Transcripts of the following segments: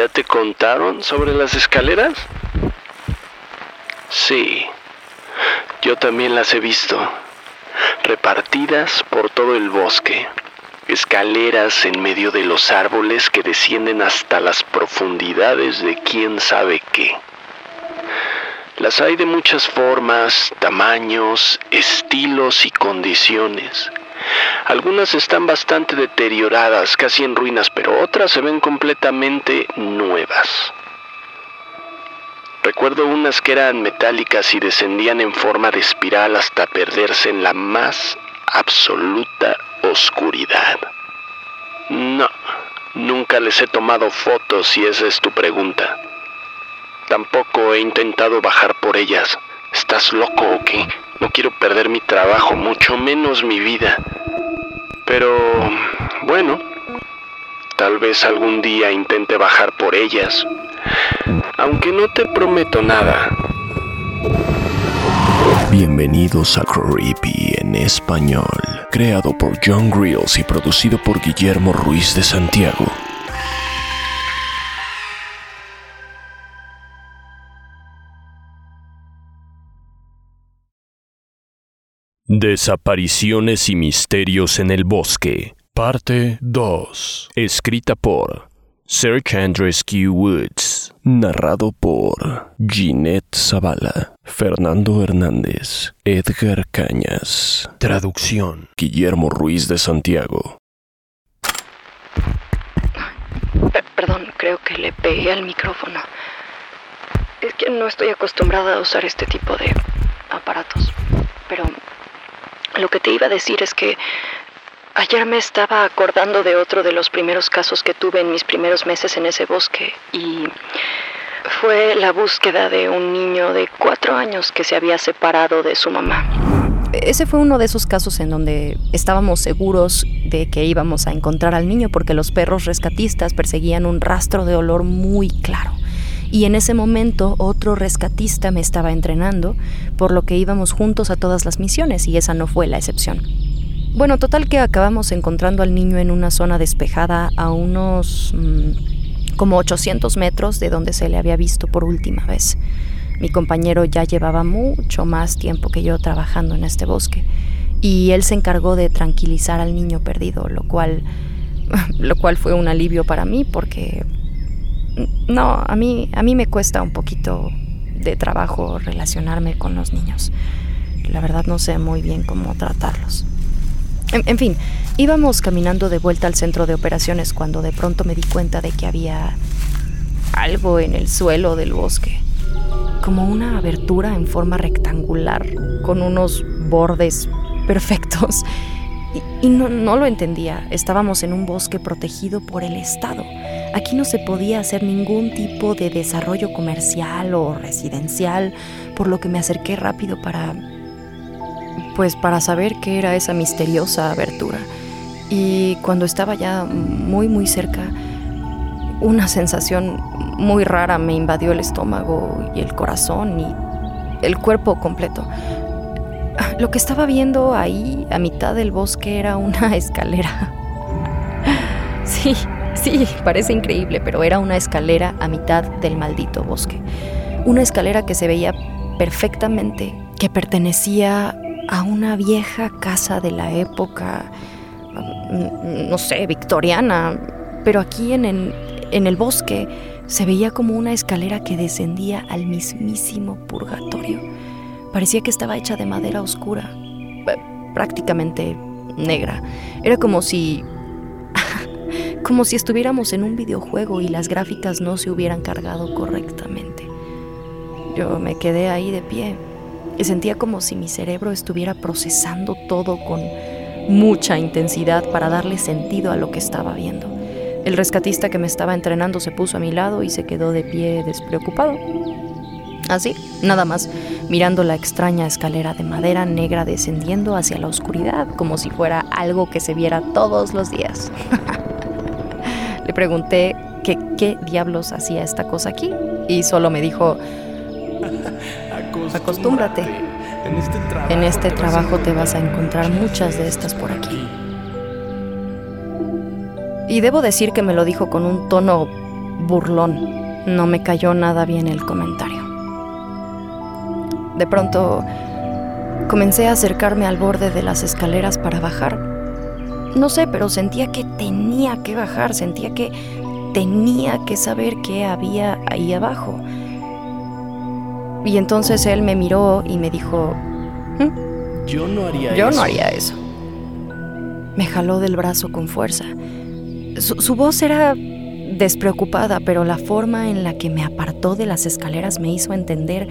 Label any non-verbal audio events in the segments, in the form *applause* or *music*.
¿Ya te contaron sobre las escaleras? Sí, yo también las he visto, repartidas por todo el bosque, escaleras en medio de los árboles que descienden hasta las profundidades de quién sabe qué. Las hay de muchas formas, tamaños, estilos y condiciones. Algunas están bastante deterioradas, casi en ruinas, pero otras se ven completamente nuevas. Recuerdo unas que eran metálicas y descendían en forma de espiral hasta perderse en la más absoluta oscuridad. No, nunca les he tomado fotos si esa es tu pregunta. Tampoco he intentado bajar por ellas. ¿Estás loco o qué? No quiero perder mi trabajo, mucho menos mi vida. Pero, bueno, tal vez algún día intente bajar por ellas aunque no te prometo nada. Bienvenidos a Creepy en español, creado por John Grills y producido por Guillermo Ruiz de Santiago. Desapariciones y misterios en el bosque, parte 2, escrita por Search and Rescue Woods, narrado por Ginette Zavala, Fernando Hernández, Edgar Cañas. Traducción, Guillermo Ruiz de Santiago. perdón, creo que le pegué al micrófono. Es que no estoy acostumbrada a usar este tipo de aparatos. Pero lo que te iba a decir es que Ayer me estaba acordando de otro de los primeros casos que tuve en mis primeros meses en ese bosque y fue la búsqueda de un niño de cuatro años que se había separado de su mamá. Ese fue uno de esos casos en donde estábamos seguros de que íbamos a encontrar al niño porque los perros rescatistas perseguían un rastro de olor muy claro. Y en ese momento otro rescatista me estaba entrenando, por lo que íbamos juntos a todas las misiones y esa no fue la excepción. Bueno, total que acabamos encontrando al niño en una zona despejada a unos mm, como 800 metros de donde se le había visto por última vez. Mi compañero ya llevaba mucho más tiempo que yo trabajando en este bosque y él se encargó de tranquilizar al niño perdido, lo cual, *laughs* lo cual fue un alivio para mí porque no, a mí, a mí me cuesta un poquito de trabajo relacionarme con los niños. La verdad no sé muy bien cómo tratarlos. En, fin, íbamos caminando de vuelta al centro de operaciones cuando de pronto me di cuenta de que había algo en el suelo del bosque, como una abertura en forma rectangular, con unos bordes perfectos. Y, no, no, lo entendía. Estábamos en un bosque protegido por el Estado. Aquí no se podía hacer ningún tipo de desarrollo comercial o residencial, por lo que me acerqué rápido para pues para saber qué era esa misteriosa abertura. Y cuando estaba ya muy muy cerca, una sensación muy rara me invadió el estómago y el corazón y el cuerpo completo. Lo que estaba viendo ahí a mitad del bosque era una *laughs* escalera. Sí, sí, parece increíble, pero era una escalera a mitad del maldito bosque. Una escalera que se veía perfectamente, que pertenecía a una vieja casa de la época, no sé, victoriana, pero aquí en el, en el bosque se veía como una escalera que descendía al mismísimo purgatorio. Parecía que estaba hecha de madera oscura, eh, prácticamente negra. Era como si como si estuviéramos en un videojuego y las gráficas no se hubieran cargado correctamente. Yo me quedé ahí de pie, y sentía como si mi cerebro estuviera procesando todo con mucha intensidad para darle sentido a lo que estaba viendo. El rescatista que me estaba entrenando se puso a mi lado y se quedó de pie despreocupado. Así, nada más, mirando la extraña escalera de madera negra descendiendo hacia la oscuridad, como si fuera algo que se viera todos los días. *laughs* Pregunté que qué diablos hacía esta cosa aquí y solo me dijo, Acostúmbrate. En este trabajo te vas a encontrar muchas de estas por aquí. Y debo decir que me lo dijo con un tono burlón. No me cayó nada bien el comentario. De pronto comencé a acercarme al borde de las escaleras para bajar. No sé, pero sentía que tenía que bajar, sentía que tenía que saber qué había ahí abajo. Y entonces él me miró y me dijo, ¿Mm? yo no haría yo eso. no haría eso. Me jaló del brazo con fuerza. su voz era despreocupada, pero la forma en la que me apartó de las escaleras me hizo entender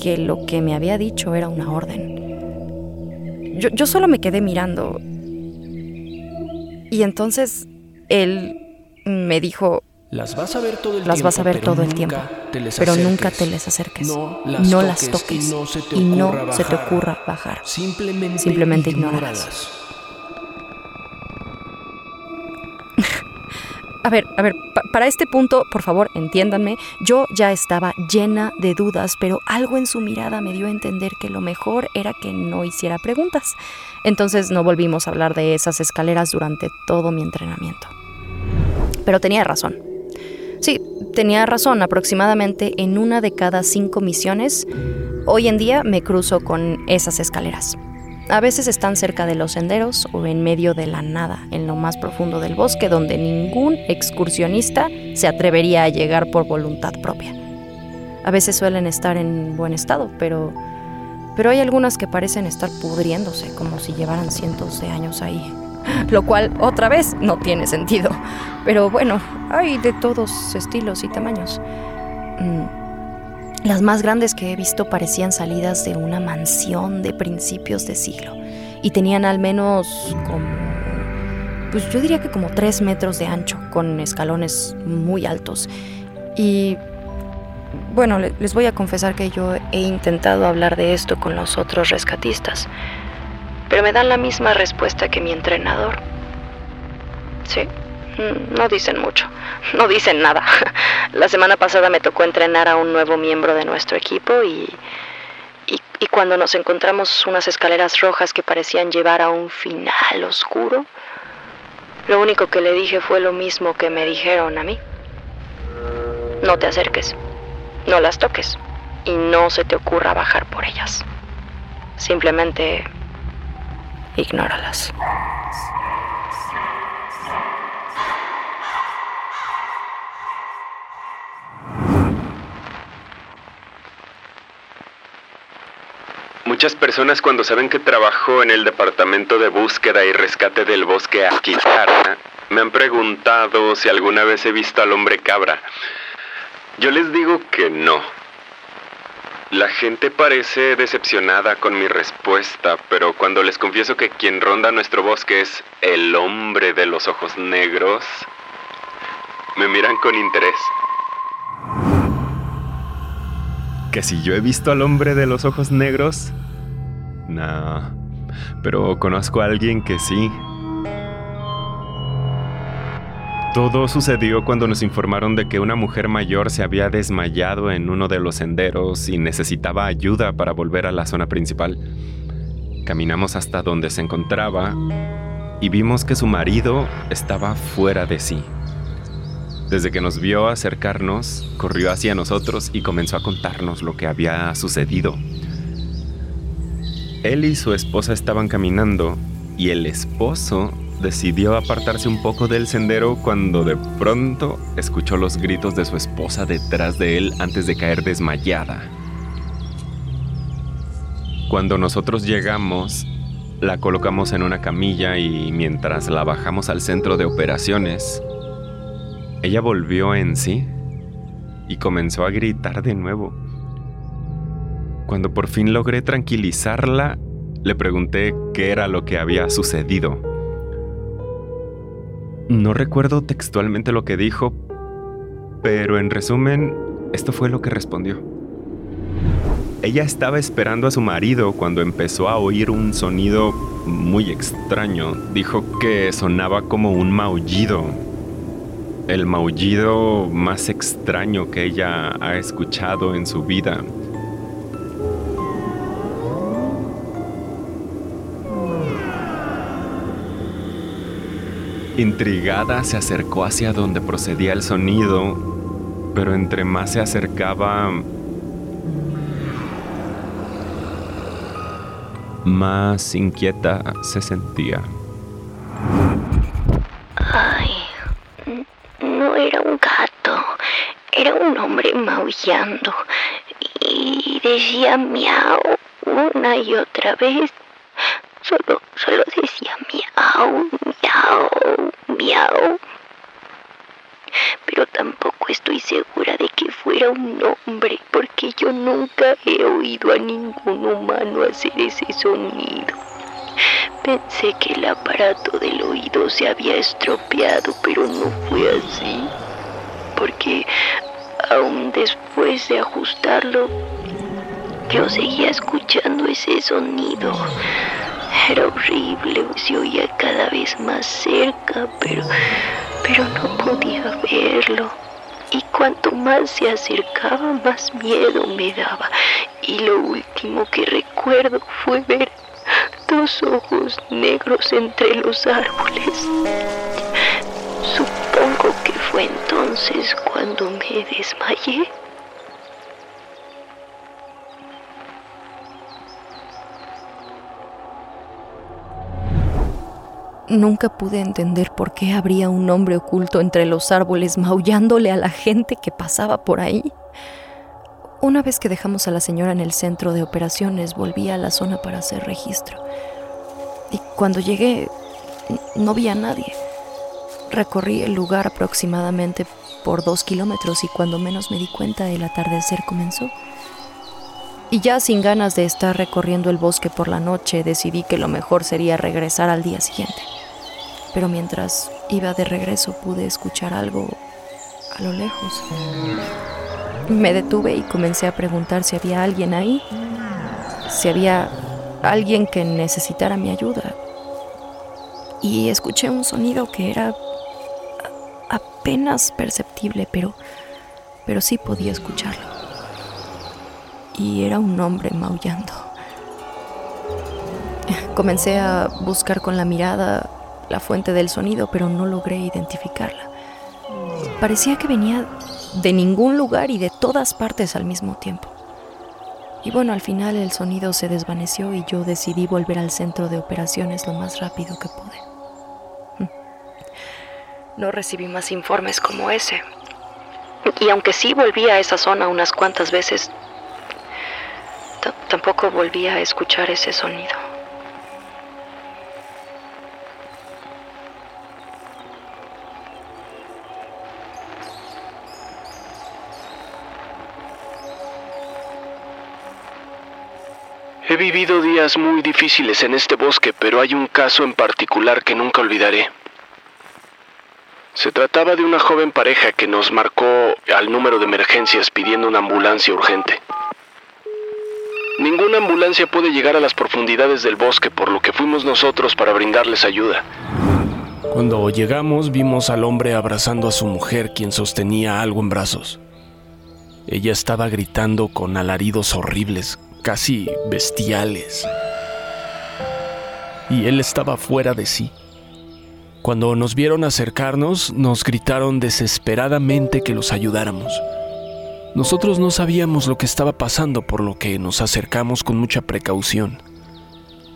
que lo que me había dicho era una orden. Yo, yo solo me quedé mirando. Y entonces él me dijo, las vas a ver todo el las tiempo, vas a ver todo el tiempo, pero nunca te les acerques. No las, toques, y no se te ocurra, bajar. Simplemente, Simplemente. A ver, a ver, para este punto, por favor, entiéndanme, yo ya estaba llena de dudas, pero algo en su mirada me dio a entender que lo mejor era que no hiciera preguntas. Entonces no volvimos a hablar de esas escaleras durante todo mi entrenamiento. Pero tenía razón. Sí, tenía razón, aproximadamente en una de cada cinco misiones, hoy en día me cruzo con esas escaleras. A veces están cerca de los senderos o en medio de la nada, en lo más profundo del bosque, donde ningún excursionista se atrevería a llegar por voluntad propia. A veces suelen estar en buen estado, pero, pero hay algunas que parecen estar pudriéndose, como si llevaran cientos de años ahí. *gasps* Lo cual, otra vez, no tiene sentido. Pero bueno, hay de todos estilos y tamaños. Mm, las más grandes que he visto parecían salidas de una mansión de principios de siglo y tenían al menos como, pues yo diría que como tres metros de ancho, con escalones muy altos. Y bueno, les voy a confesar que yo he intentado hablar de esto con los otros rescatistas, pero me dan la misma respuesta que mi entrenador. Sí, no dicen mucho, no dicen nada. *laughs* La semana pasada me tocó entrenar a un nuevo miembro de nuestro equipo y, y, cuando nos encontramos unas escaleras rojas que parecían llevar a un final oscuro, lo único que le dije fue lo mismo que me dijeron a mí. No te acerques, no las toques y no se te ocurra bajar por ellas. Simplemente ignóralas. Muchas personas cuando saben que trabajo en el departamento de búsqueda y rescate del bosque Aquitara, me han preguntado si alguna vez he visto al hombre cabra. Yo les digo que no. La gente parece decepcionada con mi respuesta, pero cuando les confieso que quien ronda nuestro bosque es el hombre de los ojos negros, me miran con interés. ¿Que si yo he visto al hombre de los ojos negros? No, pero conozco a alguien que sí. Todo sucedió cuando nos informaron de que una mujer mayor se había desmayado en uno de los senderos y necesitaba ayuda para volver a la zona principal. Caminamos hasta donde se encontraba y vimos que su marido estaba fuera de sí. Desde que nos vio acercarnos, corrió hacia nosotros y comenzó a contarnos lo que había sucedido. Él y su esposa estaban caminando y el esposo decidió apartarse un poco del sendero cuando de pronto escuchó los gritos de su esposa detrás de él antes de caer desmayada. Cuando nosotros llegamos, la colocamos en una camilla y mientras la bajamos al centro de operaciones, ella volvió en sí y comenzó a gritar de nuevo. Cuando por fin logré tranquilizarla, le pregunté qué era lo que había sucedido. No recuerdo textualmente lo que dijo, pero en resumen, esto fue lo que respondió. Ella estaba esperando a su marido cuando empezó a oír un sonido muy extraño. Dijo que sonaba como un maullido, el maullido más extraño que ella ha escuchado en su vida. Intrigada se acercó hacia donde procedía el sonido, pero entre más se acercaba, más inquieta se sentía. Era un hombre maullando y decía miau una y otra vez. Solo, solo decía miau, miau, miau. Pero tampoco estoy segura de que fuera un hombre, porque yo nunca he oído a ningún humano hacer ese sonido. Pensé que el aparato del oído se había estropeado, pero no fue así. Porque después de ajustarlo, yo seguía escuchando ese sonido. Era horrible, se oía cada vez más cerca, pero, pero no podía verlo. Y cuanto más se acercaba, más miedo me daba. Y lo último que recuerdo fue ver dos ojos negros entre los árboles. Fue entonces cuando me desmayé. Nunca pude entender por qué habría un hombre oculto entre los árboles maullándole a la gente que pasaba por ahí. Una vez que dejamos a la señora en el centro de operaciones, volví a la zona para hacer registro. Y cuando llegué, no vi a nadie. Recorrí el lugar aproximadamente por dos kilómetros y cuando menos me di cuenta el atardecer comenzó. Y ya sin ganas de estar recorriendo el bosque por la noche, decidí que lo mejor sería regresar al día siguiente pero mientras iba de regreso pude escuchar algo a lo lejos. Me detuve y comencé a preguntar si había alguien ahí, si había alguien que necesitara mi ayuda. Y escuché un sonido que era apenas perceptible, pero, pero sí podía escucharlo. Y era un hombre maullando. *laughs* Comencé a buscar con la mirada la fuente del sonido, pero no logré identificarla. Parecía que venía de ningún lugar y de todas partes al mismo tiempo. Y bueno, al final el sonido se desvaneció y yo decidí volver al centro de operaciones lo más rápido que pude. No recibí más informes como ese. Y aunque sí volví a esa zona unas cuantas veces, tampoco volví a escuchar ese sonido. He vivido días muy difíciles en este bosque, pero hay un caso en particular que nunca olvidaré. Se trataba de una joven pareja que nos marcó al número de emergencias pidiendo una ambulancia urgente. Ninguna ambulancia puede llegar a las profundidades del bosque, por lo que fuimos nosotros para brindarles ayuda. Cuando llegamos vimos al hombre abrazando a su mujer, quien sostenía algo en brazos. Ella estaba gritando con alaridos horribles, casi bestiales. Y él estaba fuera de sí. Cuando nos vieron acercarnos, nos gritaron desesperadamente que los ayudáramos. Nosotros no sabíamos lo que estaba pasando, por lo que nos acercamos con mucha precaución.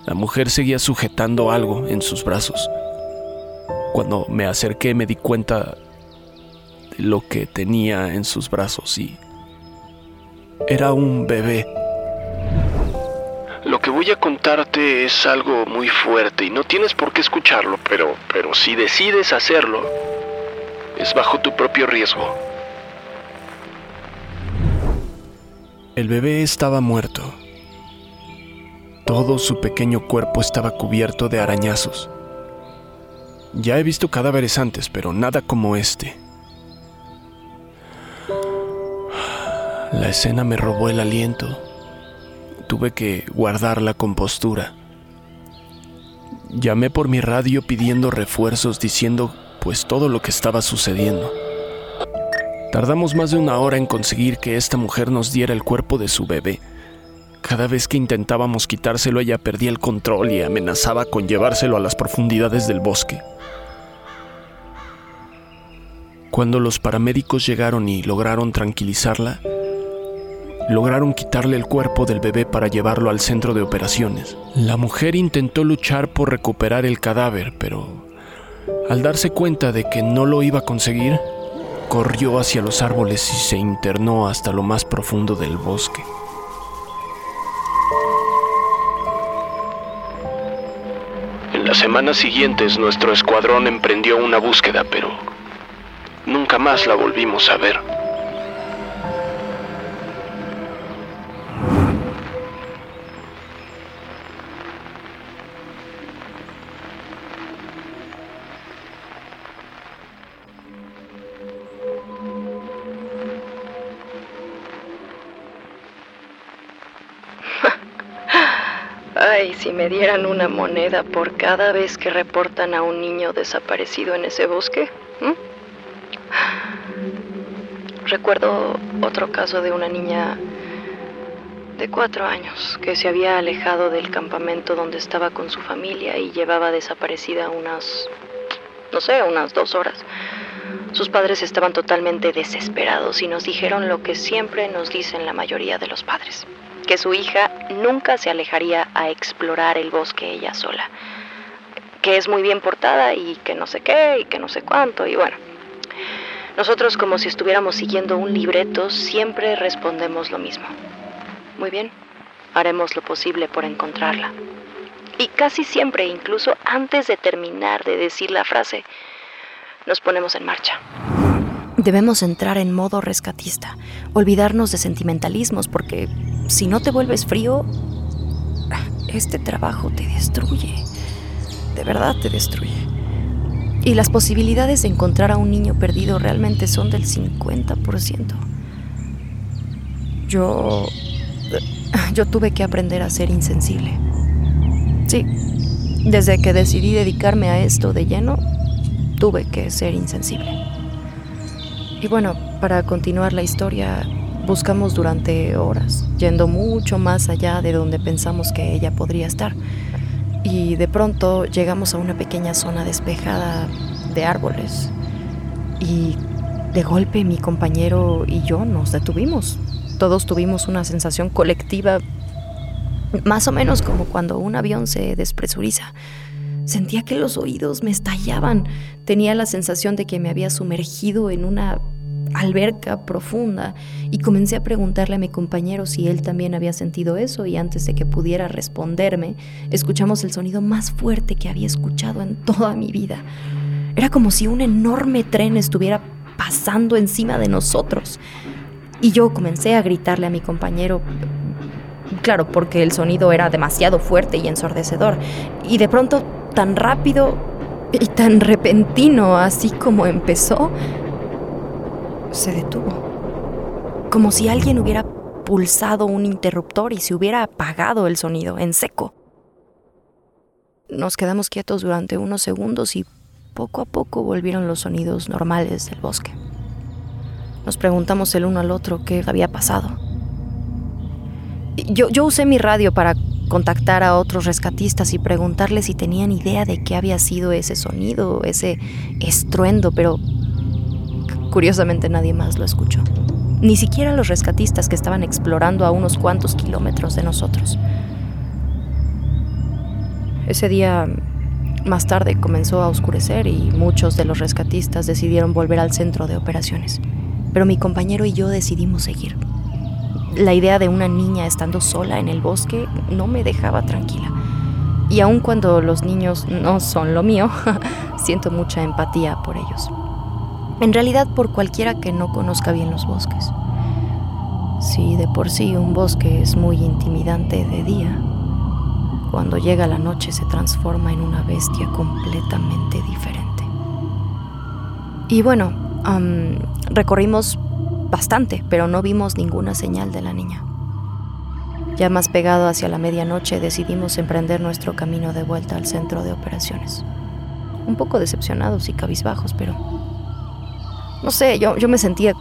La mujer seguía sujetando algo en sus brazos. Cuando me acerqué me di cuenta de lo que tenía en sus brazos y era un bebé. Lo que voy a contarte es algo muy fuerte y no tienes por qué escucharlo, pero, pero si decides hacerlo, es bajo tu propio riesgo. El bebé estaba muerto. Todo su pequeño cuerpo estaba cubierto de arañazos. Ya he visto cadáveres antes, pero nada como este. La escena me robó el aliento tuve que guardar la compostura. Llamé por mi radio pidiendo refuerzos diciendo pues todo lo que estaba sucediendo. Tardamos más de una hora en conseguir que esta mujer nos diera el cuerpo de su bebé. Cada vez que intentábamos quitárselo ella perdía el control y amenazaba con llevárselo a las profundidades del bosque. Cuando los paramédicos llegaron y lograron tranquilizarla, lograron quitarle el cuerpo del bebé para llevarlo al centro de operaciones. La mujer intentó luchar por recuperar el cadáver, pero al darse cuenta de que no lo iba a conseguir, corrió hacia los árboles y se internó hasta lo más profundo del bosque. En las semanas siguientes nuestro escuadrón emprendió una búsqueda, pero nunca más la volvimos a ver. Ay, si me dieran una moneda por cada vez que reportan a un niño desaparecido en ese bosque. Recuerdo otro caso de una niña de cuatro años que se había alejado del campamento donde estaba con su familia y llevaba desaparecida unas, no sé, unas dos horas. Sus padres estaban totalmente desesperados y nos dijeron lo que siempre nos dicen la mayoría de los padres que su hija nunca se alejaría a explorar el bosque ella sola, que es muy bien portada y que no sé qué y que no sé cuánto y bueno. Nosotros como si estuviéramos siguiendo un libreto siempre respondemos lo mismo. Muy bien, haremos lo posible por encontrarla. Y casi siempre, incluso antes de terminar de decir la frase, nos ponemos en marcha. Debemos entrar en modo rescatista, olvidarnos de sentimentalismos, porque si no te vuelves frío, este trabajo te destruye. De verdad te destruye. Y las posibilidades de encontrar a un niño perdido realmente son del 50%. Yo... Yo tuve que aprender a ser insensible. Sí, desde que decidí dedicarme a esto de lleno, tuve que ser insensible. Y bueno, para continuar la historia, buscamos durante horas, yendo mucho más allá de donde pensamos que ella podría estar. Y de pronto llegamos a una pequeña zona despejada de árboles. Y de golpe mi compañero y yo nos detuvimos. Todos tuvimos una sensación colectiva, más o menos como cuando un avión se despresuriza. Sentía que los oídos me estallaban. Tenía la sensación de que me había sumergido en una alberca profunda y comencé a preguntarle a mi compañero si él también había sentido eso y antes de que pudiera responderme, escuchamos el sonido más fuerte que había escuchado en toda mi vida. Era como si un enorme tren estuviera pasando encima de nosotros. Y yo comencé a gritarle a mi compañero, claro, porque el sonido era demasiado fuerte y ensordecedor. Y de pronto, tan rápido y tan repentino, así como empezó, se detuvo. Como si alguien hubiera pulsado un interruptor y se hubiera apagado el sonido en seco. Nos quedamos quietos durante unos segundos y poco a poco volvieron los sonidos normales del bosque. Nos preguntamos el uno al otro qué había pasado. Yo, yo usé mi radio para contactar a otros rescatistas y preguntarles si tenían idea de qué había sido ese sonido, ese estruendo, pero Curiosamente nadie más lo escuchó. Ni siquiera los rescatistas que estaban explorando a unos cuantos kilómetros de nosotros. Ese día, más tarde, comenzó a oscurecer y muchos de los rescatistas decidieron volver al centro de operaciones. Pero mi compañero y yo decidimos seguir. La idea de una niña estando sola en el bosque no me dejaba tranquila. Y aun cuando los niños no son lo mío, *laughs* siento mucha empatía por ellos. En realidad por cualquiera que no conozca bien los bosques. Si de por sí un bosque es muy intimidante de día, cuando llega la noche se transforma en una bestia completamente diferente. Y bueno, recorrimos bastante, pero no vimos ninguna señal de la niña. Ya más pegado hacia la medianoche decidimos emprender nuestro camino de vuelta al centro de operaciones. Un poco decepcionados y cabizbajos, pero no sé, yo, yo me sentía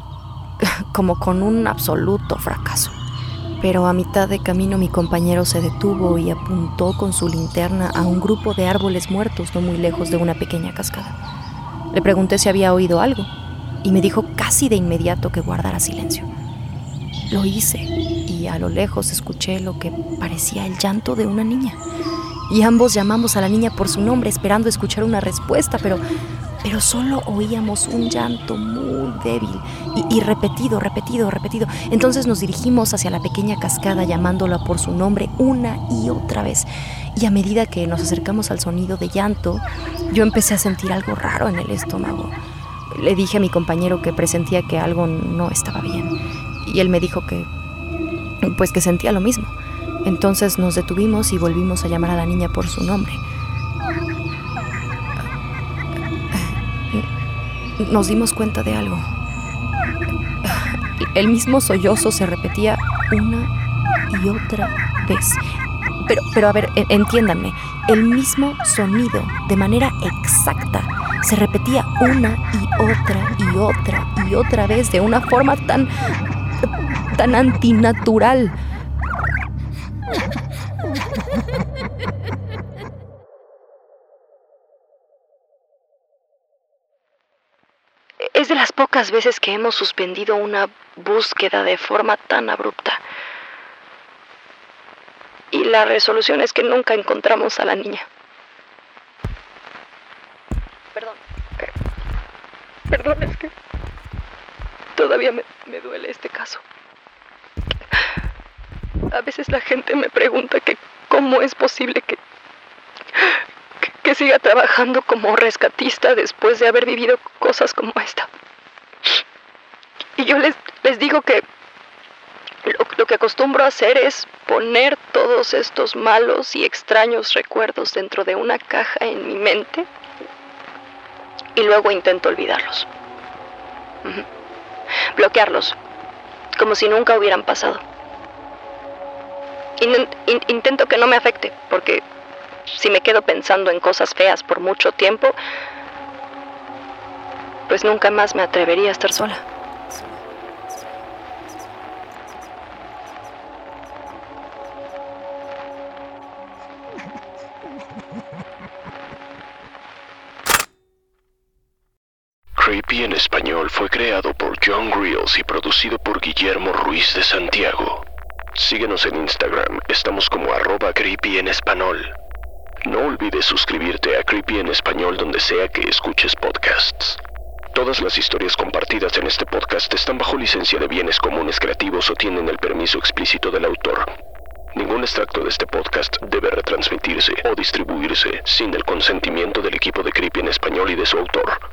como con un absoluto fracaso. Pero a mitad de camino mi compañero se detuvo y apuntó con su linterna a un grupo de árboles muertos no muy lejos de una pequeña cascada. Le pregunté si había oído algo y me dijo casi de inmediato que guardara silencio. Lo hice y a lo lejos escuché lo que parecía el llanto de una niña. Y ambos llamamos a la niña por su nombre esperando escuchar una respuesta, pero, pero solo oíamos un llanto muy débil y, y, repetido, repetido, repetido. Entonces nos dirigimos hacia la pequeña cascada llamándola por su nombre una y otra vez. Y a medida que nos acercamos al sonido de llanto, yo empecé a sentir algo raro en el estómago. Le dije a mi compañero que presentía que algo no estaba bien y él me dijo que pues que sentía lo mismo. Entonces nos detuvimos y volvimos a llamar a la niña por su nombre. Nos dimos cuenta de algo. El mismo sollozo se repetía una y otra vez. Pero, pero a ver, entiéndanme, el mismo sonido, de manera exacta, se repetía una y otra y otra y otra vez de una forma tan tan antinatural. Es de las pocas veces que hemos suspendido una búsqueda de forma tan abrupta. Y la resolución es que nunca encontramos a la niña. Perdón. Perdón, es que todavía me duele este caso. A veces la gente me pregunta que cómo es posible que, que, siga trabajando como rescatista después de haber vivido cosas como esta. Y yo les, les digo que lo, que acostumbro a hacer es poner todos estos malos y extraños recuerdos dentro de una caja en mi mente y luego intento olvidarlos. Bloquearlos, como si nunca hubieran pasado. intento que no me afecte, porque si me quedo pensando en cosas feas por mucho tiempo, pues nunca más me atrevería a estar sola. En español fue creado por John Grills y producido por Guillermo Ruiz de Santiago. Síguenos en Instagram, estamos como arroba creepy en español. No olvides suscribirte a Creepy en español donde sea que escuches podcasts. Todas las historias compartidas en este podcast están bajo licencia de bienes comunes creativos o tienen el permiso explícito del autor. Ningún extracto de este podcast debe retransmitirse o distribuirse sin el consentimiento del equipo de Creepy en español y de su autor.